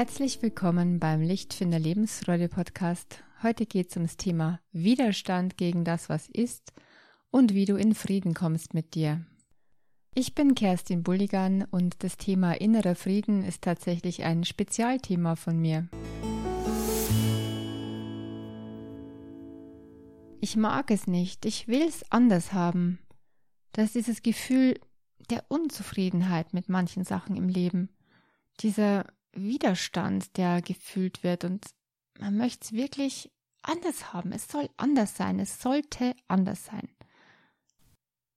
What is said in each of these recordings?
Herzlich willkommen beim Lichtfinder Lebensfreude Podcast. Heute geht es ums Thema Widerstand gegen das, was ist und wie du in Frieden kommst mit dir. Ich bin Kerstin Bulligan und das Thema innerer Frieden ist tatsächlich ein Spezialthema von mir. Ich mag es nicht, ich will es anders haben. Das ist dieses Gefühl der Unzufriedenheit mit manchen Sachen im Leben. Dieser Widerstand, der gefühlt wird und man möchte es wirklich anders haben. Es soll anders sein. Es sollte anders sein.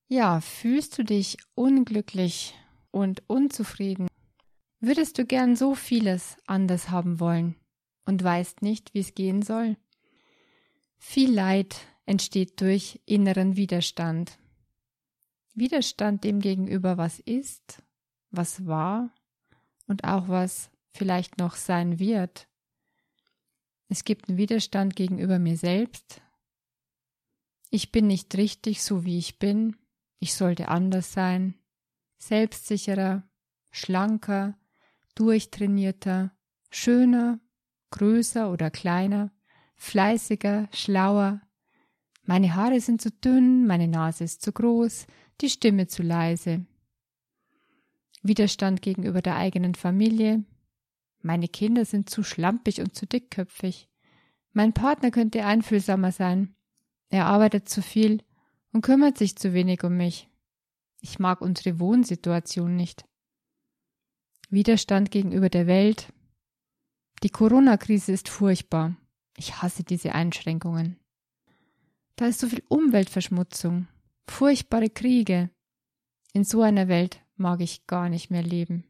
Ja, fühlst du dich unglücklich und unzufrieden? Würdest du gern so vieles anders haben wollen und weißt nicht, wie es gehen soll? Viel Leid entsteht durch inneren Widerstand. Widerstand dem gegenüber, was ist, was war und auch was vielleicht noch sein wird. Es gibt einen Widerstand gegenüber mir selbst. Ich bin nicht richtig so, wie ich bin. Ich sollte anders sein. Selbstsicherer, schlanker, durchtrainierter, schöner, größer oder kleiner, fleißiger, schlauer. Meine Haare sind zu dünn, meine Nase ist zu groß, die Stimme zu leise. Widerstand gegenüber der eigenen Familie, meine Kinder sind zu schlampig und zu dickköpfig. Mein Partner könnte einfühlsamer sein. Er arbeitet zu viel und kümmert sich zu wenig um mich. Ich mag unsere Wohnsituation nicht. Widerstand gegenüber der Welt. Die Corona-Krise ist furchtbar. Ich hasse diese Einschränkungen. Da ist so viel Umweltverschmutzung, furchtbare Kriege. In so einer Welt mag ich gar nicht mehr leben.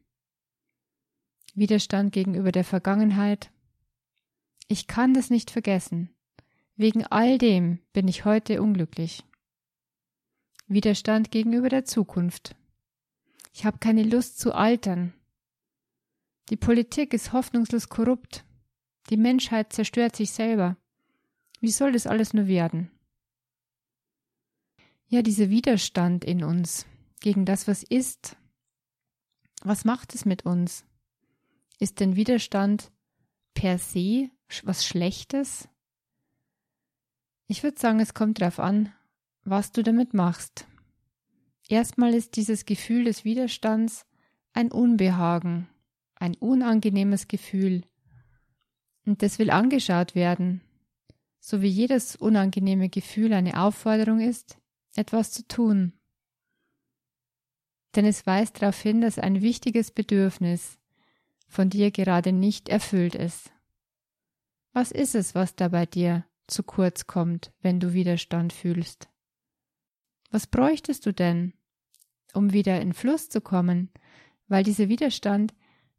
Widerstand gegenüber der Vergangenheit. Ich kann das nicht vergessen. Wegen all dem bin ich heute unglücklich. Widerstand gegenüber der Zukunft. Ich habe keine Lust zu altern. Die Politik ist hoffnungslos korrupt. Die Menschheit zerstört sich selber. Wie soll das alles nur werden? Ja, dieser Widerstand in uns gegen das, was ist. Was macht es mit uns? Ist denn Widerstand per se was Schlechtes? Ich würde sagen, es kommt darauf an, was du damit machst. Erstmal ist dieses Gefühl des Widerstands ein Unbehagen, ein unangenehmes Gefühl. Und das will angeschaut werden, so wie jedes unangenehme Gefühl eine Aufforderung ist, etwas zu tun. Denn es weist darauf hin, dass ein wichtiges Bedürfnis, von dir gerade nicht erfüllt ist. Was ist es, was da bei dir zu kurz kommt, wenn du Widerstand fühlst? Was bräuchtest du denn, um wieder in Fluss zu kommen? Weil dieser Widerstand,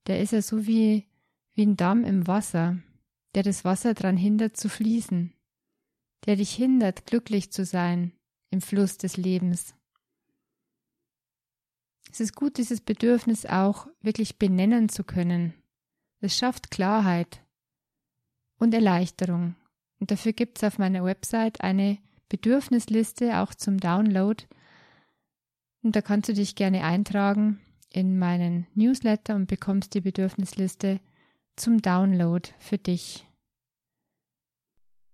der ist ja so wie, wie ein Damm im Wasser, der das Wasser daran hindert zu fließen, der dich hindert, glücklich zu sein im Fluss des Lebens. Es ist gut, dieses Bedürfnis auch wirklich benennen zu können. Es schafft Klarheit und Erleichterung. Und dafür gibt es auf meiner Website eine Bedürfnisliste auch zum Download. Und da kannst du dich gerne eintragen in meinen Newsletter und bekommst die Bedürfnisliste zum Download für dich.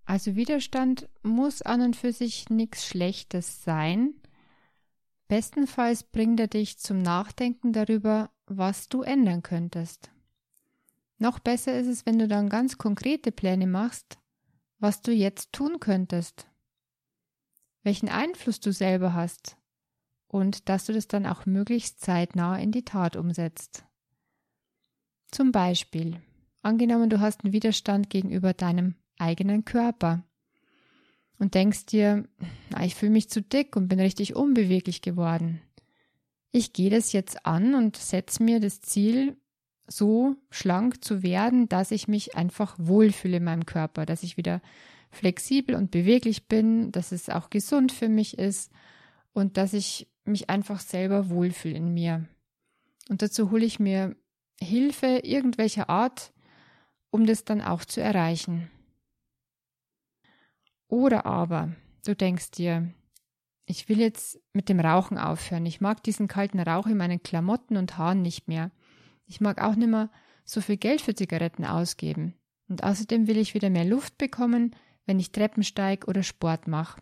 Also Widerstand muss an und für sich nichts Schlechtes sein. Bestenfalls bringt er dich zum Nachdenken darüber, was du ändern könntest. Noch besser ist es, wenn du dann ganz konkrete Pläne machst, was du jetzt tun könntest, welchen Einfluss du selber hast und dass du das dann auch möglichst zeitnah in die Tat umsetzt. Zum Beispiel, angenommen du hast einen Widerstand gegenüber deinem eigenen Körper und denkst dir, na, ich fühle mich zu dick und bin richtig unbeweglich geworden. Ich gehe das jetzt an und setze mir das Ziel, so schlank zu werden, dass ich mich einfach wohlfühle in meinem Körper, dass ich wieder flexibel und beweglich bin, dass es auch gesund für mich ist und dass ich mich einfach selber wohlfühle in mir. Und dazu hole ich mir Hilfe irgendwelcher Art, um das dann auch zu erreichen. Oder aber du denkst dir, ich will jetzt mit dem Rauchen aufhören. Ich mag diesen kalten Rauch in meinen Klamotten und Haaren nicht mehr. Ich mag auch nicht mehr so viel Geld für Zigaretten ausgeben. Und außerdem will ich wieder mehr Luft bekommen, wenn ich Treppen steige oder Sport mache.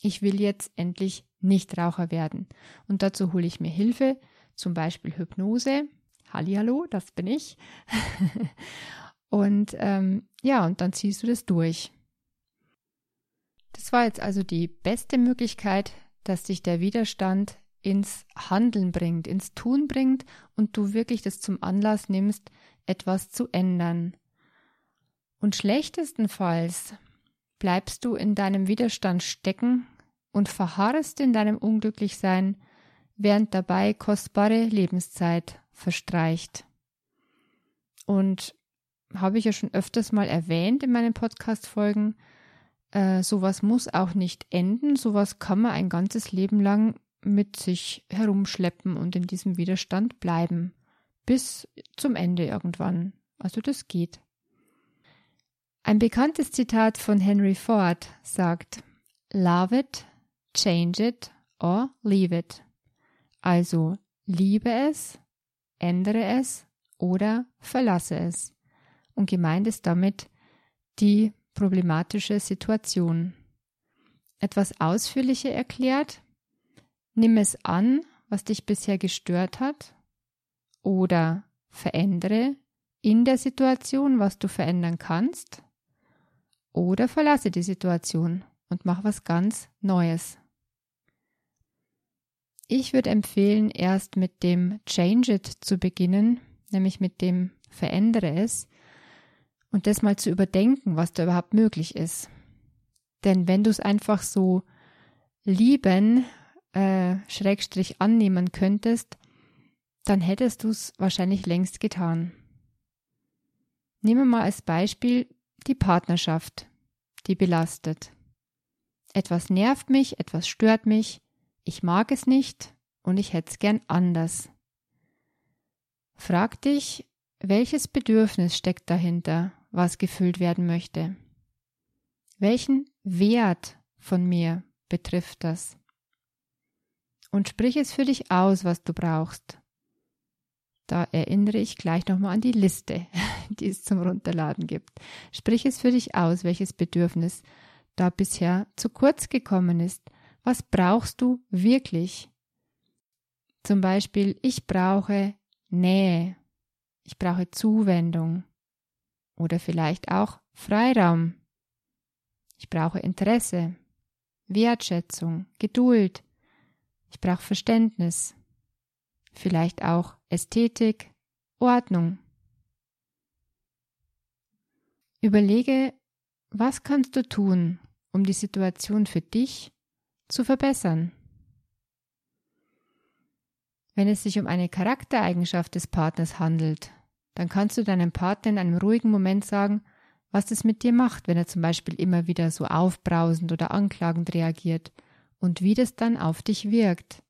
Ich will jetzt endlich Nichtraucher werden. Und dazu hole ich mir Hilfe, zum Beispiel Hypnose. Hallihallo, das bin ich. und ähm, ja, und dann ziehst du das durch. Das war jetzt also die beste Möglichkeit, dass dich der Widerstand ins Handeln bringt, ins Tun bringt und du wirklich das zum Anlass nimmst, etwas zu ändern. Und schlechtestenfalls bleibst du in deinem Widerstand stecken und verharrest in deinem Unglücklichsein, während dabei kostbare Lebenszeit verstreicht. Und habe ich ja schon öfters mal erwähnt in meinen Podcast-Folgen, äh, sowas muss auch nicht enden, sowas kann man ein ganzes Leben lang mit sich herumschleppen und in diesem Widerstand bleiben. Bis zum Ende irgendwann. Also das geht. Ein bekanntes Zitat von Henry Ford sagt, Love it, change it or leave it. Also liebe es, ändere es oder verlasse es. Und gemeint ist damit die problematische Situation. Etwas ausführlicher erklärt, nimm es an, was dich bisher gestört hat, oder verändere in der Situation, was du verändern kannst, oder verlasse die Situation und mach was ganz Neues. Ich würde empfehlen, erst mit dem Change It zu beginnen, nämlich mit dem Verändere es und das mal zu überdenken, was da überhaupt möglich ist. Denn wenn du es einfach so lieben, äh, Schrägstrich annehmen könntest, dann hättest du es wahrscheinlich längst getan. Nehmen wir mal als Beispiel die Partnerschaft, die belastet. Etwas nervt mich, etwas stört mich, ich mag es nicht und ich hätte es gern anders. Frag dich, welches Bedürfnis steckt dahinter, was gefüllt werden möchte? Welchen Wert von mir betrifft das? Und sprich es für dich aus, was du brauchst. Da erinnere ich gleich nochmal an die Liste, die es zum Runterladen gibt. Sprich es für dich aus, welches Bedürfnis da bisher zu kurz gekommen ist. Was brauchst du wirklich? Zum Beispiel, ich brauche Nähe. Ich brauche Zuwendung. Oder vielleicht auch Freiraum. Ich brauche Interesse, Wertschätzung, Geduld. Ich brauche Verständnis. Vielleicht auch Ästhetik, Ordnung. Überlege, was kannst du tun, um die Situation für dich zu verbessern? Wenn es sich um eine Charaktereigenschaft des Partners handelt, dann kannst du deinem Partner in einem ruhigen Moment sagen, was es mit dir macht, wenn er zum Beispiel immer wieder so aufbrausend oder anklagend reagiert und wie das dann auf dich wirkt.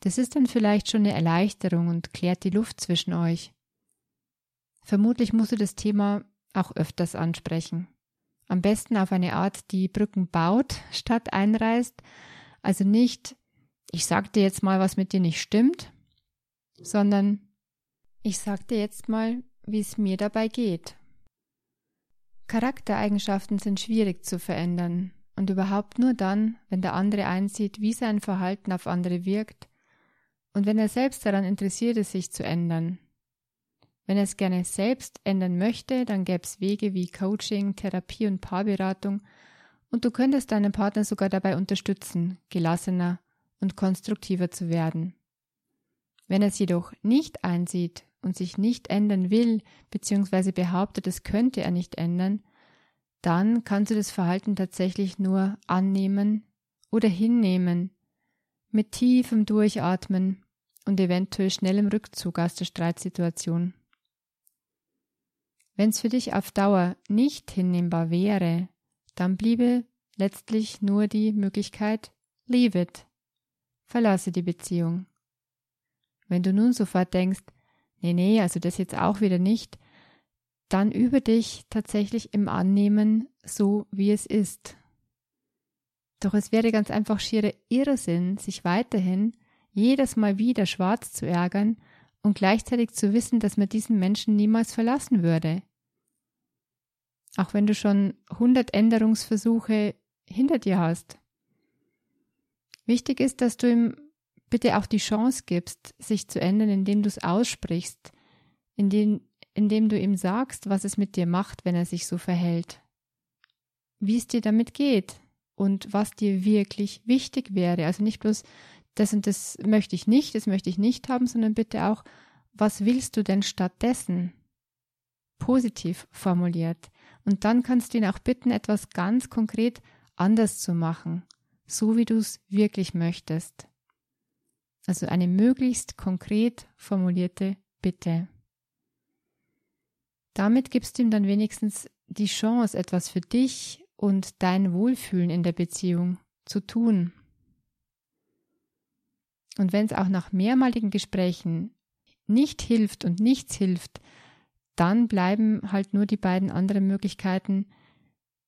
Das ist dann vielleicht schon eine Erleichterung und klärt die Luft zwischen euch. Vermutlich musst du das Thema auch öfters ansprechen. Am besten auf eine Art, die Brücken baut, statt einreißt. Also nicht, ich sag dir jetzt mal, was mit dir nicht stimmt, sondern ich sag dir jetzt mal, wie es mir dabei geht. Charaktereigenschaften sind schwierig zu verändern und überhaupt nur dann, wenn der andere einsieht, wie sein Verhalten auf andere wirkt und wenn er selbst daran interessiert ist, sich zu ändern. Wenn er es gerne selbst ändern möchte, dann gäbe es Wege wie Coaching, Therapie und Paarberatung und du könntest deinen Partner sogar dabei unterstützen, gelassener und konstruktiver zu werden. Wenn er es jedoch nicht einsieht und sich nicht ändern will, beziehungsweise behauptet, es könnte er nicht ändern, dann kannst du das Verhalten tatsächlich nur annehmen oder hinnehmen, mit tiefem Durchatmen und eventuell schnellem Rückzug aus der Streitsituation. Wenn es für dich auf Dauer nicht hinnehmbar wäre, dann bliebe letztlich nur die Möglichkeit, leave it. Verlasse die Beziehung. Wenn du nun sofort denkst, nee, nee, also das jetzt auch wieder nicht, dann übe dich tatsächlich im Annehmen so, wie es ist. Doch es wäre ganz einfach schierer Irrsinn, sich weiterhin jedes Mal wieder schwarz zu ärgern und gleichzeitig zu wissen, dass man diesen Menschen niemals verlassen würde. Auch wenn du schon 100 Änderungsversuche hinter dir hast. Wichtig ist, dass du ihm bitte auch die Chance gibst, sich zu ändern, indem du es aussprichst, indem, indem du ihm sagst, was es mit dir macht, wenn er sich so verhält, wie es dir damit geht und was dir wirklich wichtig wäre. Also nicht bloß, das und das möchte ich nicht, das möchte ich nicht haben, sondern bitte auch, was willst du denn stattdessen? Positiv formuliert. Und dann kannst du ihn auch bitten, etwas ganz konkret anders zu machen, so wie du es wirklich möchtest. Also eine möglichst konkret formulierte Bitte. Damit gibst du ihm dann wenigstens die Chance, etwas für dich und dein Wohlfühlen in der Beziehung zu tun. Und wenn es auch nach mehrmaligen Gesprächen nicht hilft und nichts hilft, dann bleiben halt nur die beiden anderen Möglichkeiten,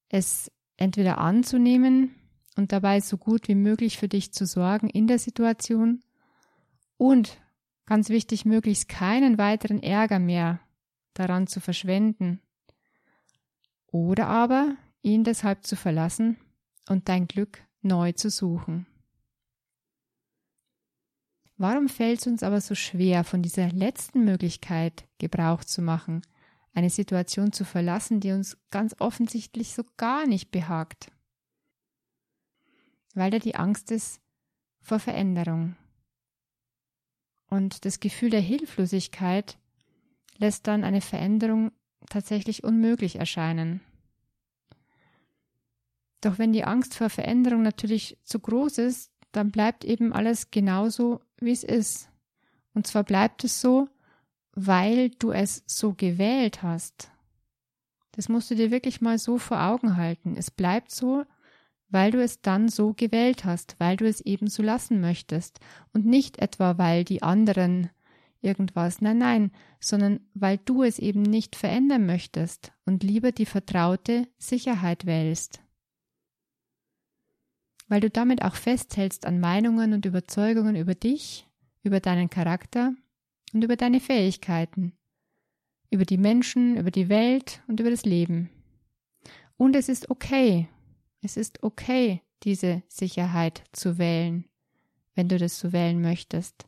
es entweder anzunehmen und dabei so gut wie möglich für dich zu sorgen in der Situation und ganz wichtig, möglichst keinen weiteren Ärger mehr daran zu verschwenden. Oder aber ihn deshalb zu verlassen und dein Glück neu zu suchen. Warum fällt es uns aber so schwer, von dieser letzten Möglichkeit Gebrauch zu machen, eine Situation zu verlassen, die uns ganz offensichtlich so gar nicht behagt? Weil da die Angst ist vor Veränderung. Und das Gefühl der Hilflosigkeit lässt dann eine Veränderung tatsächlich unmöglich erscheinen. Doch wenn die Angst vor Veränderung natürlich zu groß ist, dann bleibt eben alles genauso, wie es ist. Und zwar bleibt es so, weil du es so gewählt hast. Das musst du dir wirklich mal so vor Augen halten. Es bleibt so, weil du es dann so gewählt hast, weil du es eben so lassen möchtest und nicht etwa, weil die anderen irgendwas, nein, nein, sondern weil du es eben nicht verändern möchtest und lieber die vertraute Sicherheit wählst. Weil du damit auch festhältst an Meinungen und Überzeugungen über dich, über deinen Charakter und über deine Fähigkeiten, über die Menschen, über die Welt und über das Leben. Und es ist okay, es ist okay, diese Sicherheit zu wählen, wenn du das so wählen möchtest.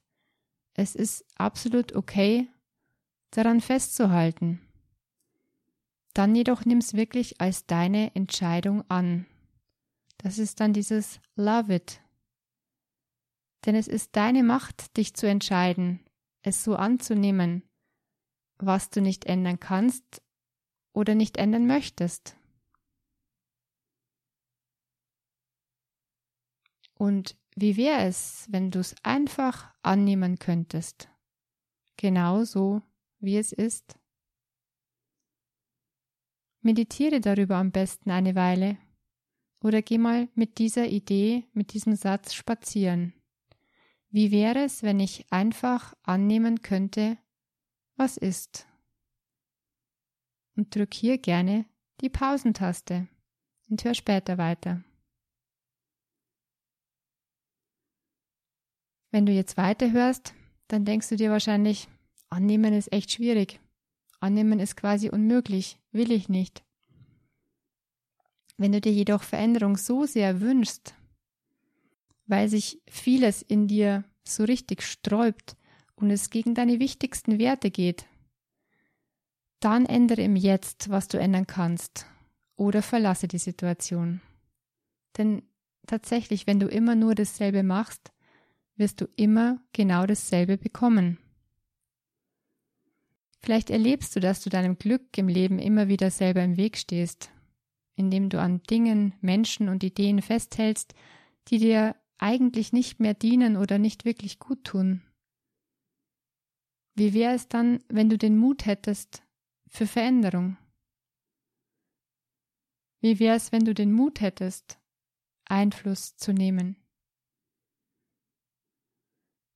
Es ist absolut okay, daran festzuhalten. Dann jedoch nimm's wirklich als deine Entscheidung an. Das ist dann dieses Love it. Denn es ist deine Macht, dich zu entscheiden, es so anzunehmen, was du nicht ändern kannst oder nicht ändern möchtest. Und wie wäre es, wenn du es einfach annehmen könntest? Genau so, wie es ist. Meditiere darüber am besten eine Weile oder geh mal mit dieser Idee, mit diesem Satz spazieren. Wie wäre es, wenn ich einfach annehmen könnte, was ist? Und drück hier gerne die Pausentaste und hör später weiter. Wenn du jetzt weiterhörst, dann denkst du dir wahrscheinlich, annehmen ist echt schwierig. Annehmen ist quasi unmöglich, will ich nicht. Wenn du dir jedoch Veränderung so sehr wünschst, weil sich vieles in dir so richtig sträubt und es gegen deine wichtigsten Werte geht, dann ändere im Jetzt, was du ändern kannst, oder verlasse die Situation. Denn tatsächlich, wenn du immer nur dasselbe machst, wirst du immer genau dasselbe bekommen. Vielleicht erlebst du, dass du deinem Glück im Leben immer wieder selber im Weg stehst, indem du an Dingen, Menschen und Ideen festhältst, die dir eigentlich nicht mehr dienen oder nicht wirklich gut tun. Wie wäre es dann, wenn du den Mut hättest für Veränderung? Wie wäre es, wenn du den Mut hättest, Einfluss zu nehmen?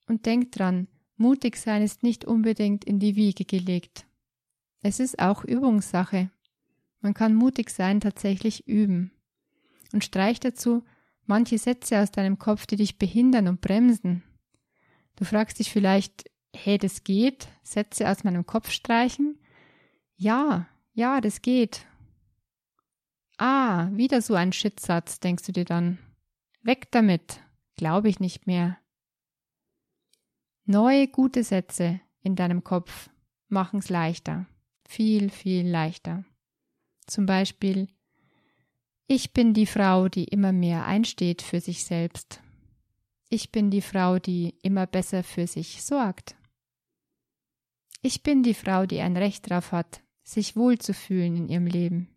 Und denk dran, mutig sein ist nicht unbedingt in die Wiege gelegt. Es ist auch Übungssache. Man kann mutig sein tatsächlich üben. Und streich dazu manche Sätze aus deinem Kopf, die dich behindern und bremsen. Du fragst dich vielleicht, hey, das geht, Sätze aus meinem Kopf streichen? Ja, ja, das geht. Ah, wieder so ein Shitsatz, denkst du dir dann. Weg damit, glaube ich nicht mehr. Neue gute Sätze in deinem Kopf machen es leichter, viel, viel leichter. Zum Beispiel, ich bin die Frau, die immer mehr einsteht für sich selbst. Ich bin die Frau, die immer besser für sich sorgt. Ich bin die Frau, die ein Recht darauf hat, sich wohlzufühlen in ihrem Leben.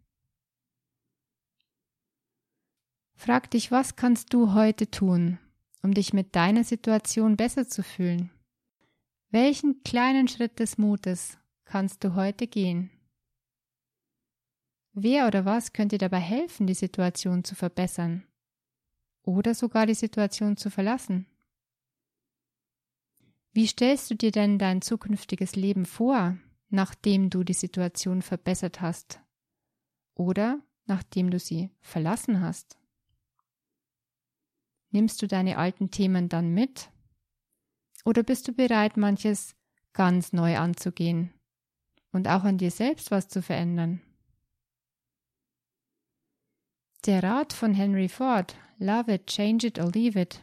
Frag dich, was kannst du heute tun, um dich mit deiner Situation besser zu fühlen? Welchen kleinen Schritt des Mutes kannst du heute gehen? Wer oder was könnte dabei helfen, die Situation zu verbessern? Oder sogar die Situation zu verlassen? Wie stellst du dir denn dein zukünftiges Leben vor, nachdem du die Situation verbessert hast? Oder nachdem du sie verlassen hast? Nimmst du deine alten Themen dann mit? Oder bist du bereit, manches ganz neu anzugehen und auch an dir selbst was zu verändern? Der Rat von Henry Ford, Love it, change it or leave it,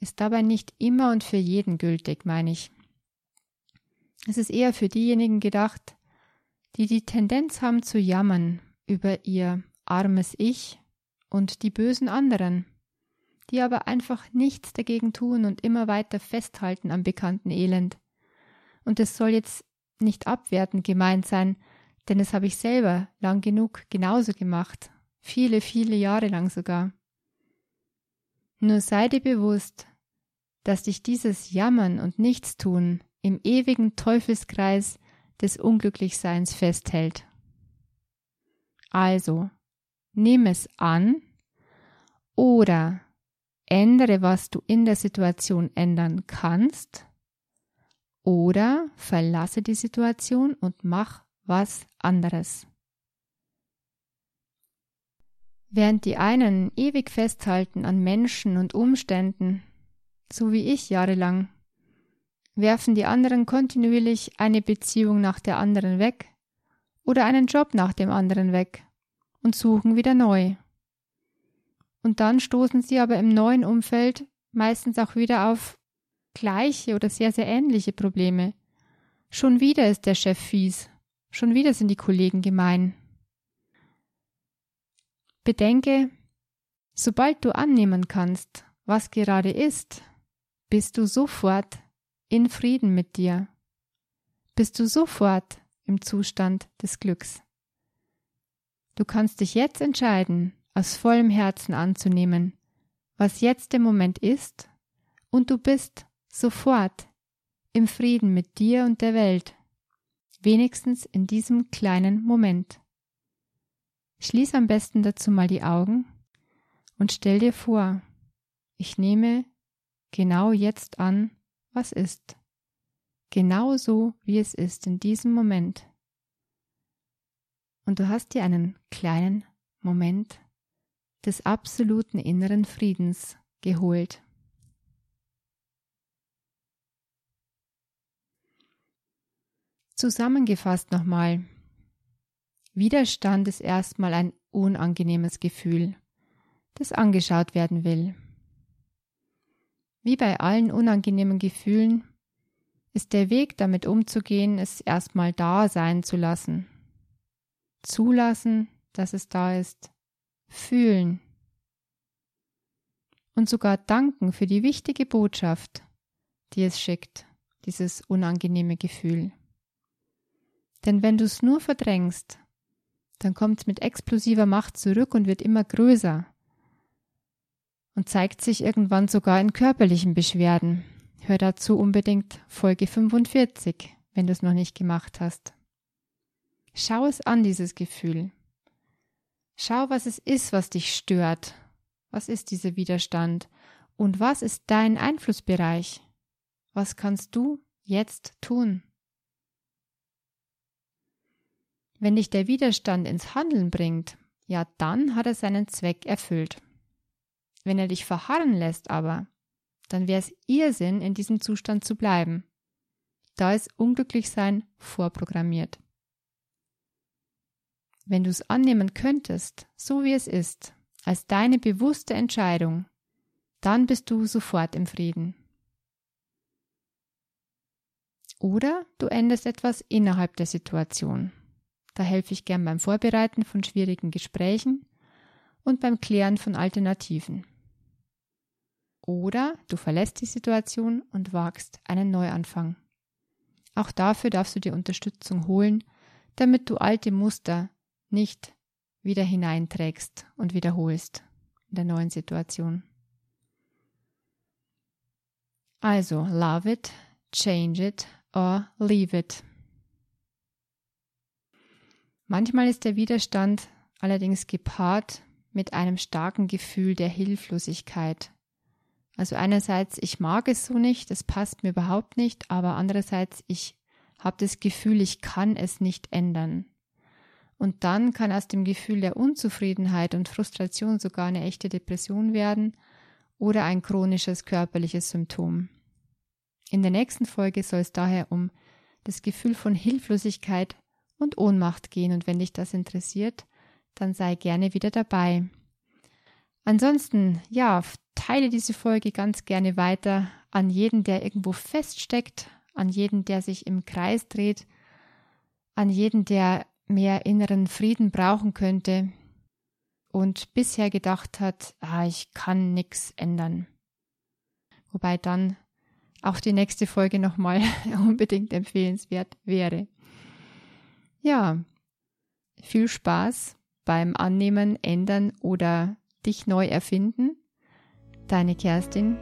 ist dabei nicht immer und für jeden gültig, meine ich. Es ist eher für diejenigen gedacht, die die Tendenz haben zu jammern über ihr armes Ich und die bösen anderen, die aber einfach nichts dagegen tun und immer weiter festhalten am bekannten Elend. Und es soll jetzt nicht abwertend gemeint sein, denn es habe ich selber lang genug genauso gemacht viele, viele Jahre lang sogar. Nur sei dir bewusst, dass dich dieses Jammern und Nichtstun im ewigen Teufelskreis des Unglücklichseins festhält. Also, nimm es an oder ändere, was du in der Situation ändern kannst oder verlasse die Situation und mach was anderes. Während die einen ewig festhalten an Menschen und Umständen, so wie ich jahrelang, werfen die anderen kontinuierlich eine Beziehung nach der anderen weg oder einen Job nach dem anderen weg und suchen wieder neu. Und dann stoßen sie aber im neuen Umfeld meistens auch wieder auf gleiche oder sehr, sehr ähnliche Probleme. Schon wieder ist der Chef fies, schon wieder sind die Kollegen gemein. Bedenke, sobald du annehmen kannst, was gerade ist, bist du sofort in Frieden mit dir, bist du sofort im Zustand des Glücks. Du kannst dich jetzt entscheiden, aus vollem Herzen anzunehmen, was jetzt der Moment ist, und du bist sofort im Frieden mit dir und der Welt, wenigstens in diesem kleinen Moment. Schließ am besten dazu mal die Augen und stell dir vor, ich nehme genau jetzt an, was ist. Genau so, wie es ist in diesem Moment. Und du hast dir einen kleinen Moment des absoluten inneren Friedens geholt. Zusammengefasst nochmal, Widerstand ist erstmal ein unangenehmes Gefühl, das angeschaut werden will. Wie bei allen unangenehmen Gefühlen ist der Weg damit umzugehen, es erstmal da sein zu lassen. Zulassen, dass es da ist. Fühlen. Und sogar danken für die wichtige Botschaft, die es schickt, dieses unangenehme Gefühl. Denn wenn du es nur verdrängst, dann kommt es mit explosiver Macht zurück und wird immer größer und zeigt sich irgendwann sogar in körperlichen Beschwerden. Hör dazu unbedingt Folge 45, wenn du es noch nicht gemacht hast. Schau es an, dieses Gefühl. Schau, was es ist, was dich stört. Was ist dieser Widerstand? Und was ist dein Einflussbereich? Was kannst du jetzt tun? Wenn dich der Widerstand ins Handeln bringt, ja, dann hat er seinen Zweck erfüllt. Wenn er dich verharren lässt aber, dann wäre es Irrsinn, in diesem Zustand zu bleiben. Da ist Unglücklichsein vorprogrammiert. Wenn du es annehmen könntest, so wie es ist, als deine bewusste Entscheidung, dann bist du sofort im Frieden. Oder du änderst etwas innerhalb der Situation. Da helfe ich gern beim Vorbereiten von schwierigen Gesprächen und beim Klären von Alternativen. Oder du verlässt die Situation und wagst einen Neuanfang. Auch dafür darfst du dir Unterstützung holen, damit du alte Muster nicht wieder hineinträgst und wiederholst in der neuen Situation. Also, love it, change it or leave it. Manchmal ist der Widerstand allerdings gepaart mit einem starken Gefühl der Hilflosigkeit. Also einerseits, ich mag es so nicht, es passt mir überhaupt nicht, aber andererseits, ich habe das Gefühl, ich kann es nicht ändern. Und dann kann aus dem Gefühl der Unzufriedenheit und Frustration sogar eine echte Depression werden oder ein chronisches körperliches Symptom. In der nächsten Folge soll es daher um das Gefühl von Hilflosigkeit und Ohnmacht gehen und wenn dich das interessiert, dann sei gerne wieder dabei. Ansonsten, ja, teile diese Folge ganz gerne weiter an jeden, der irgendwo feststeckt, an jeden, der sich im Kreis dreht, an jeden, der mehr inneren Frieden brauchen könnte und bisher gedacht hat, ah, ich kann nichts ändern. Wobei dann auch die nächste Folge nochmal unbedingt empfehlenswert wäre. Ja, viel Spaß beim Annehmen, Ändern oder dich neu erfinden. Deine Kerstin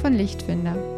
von Lichtfinder.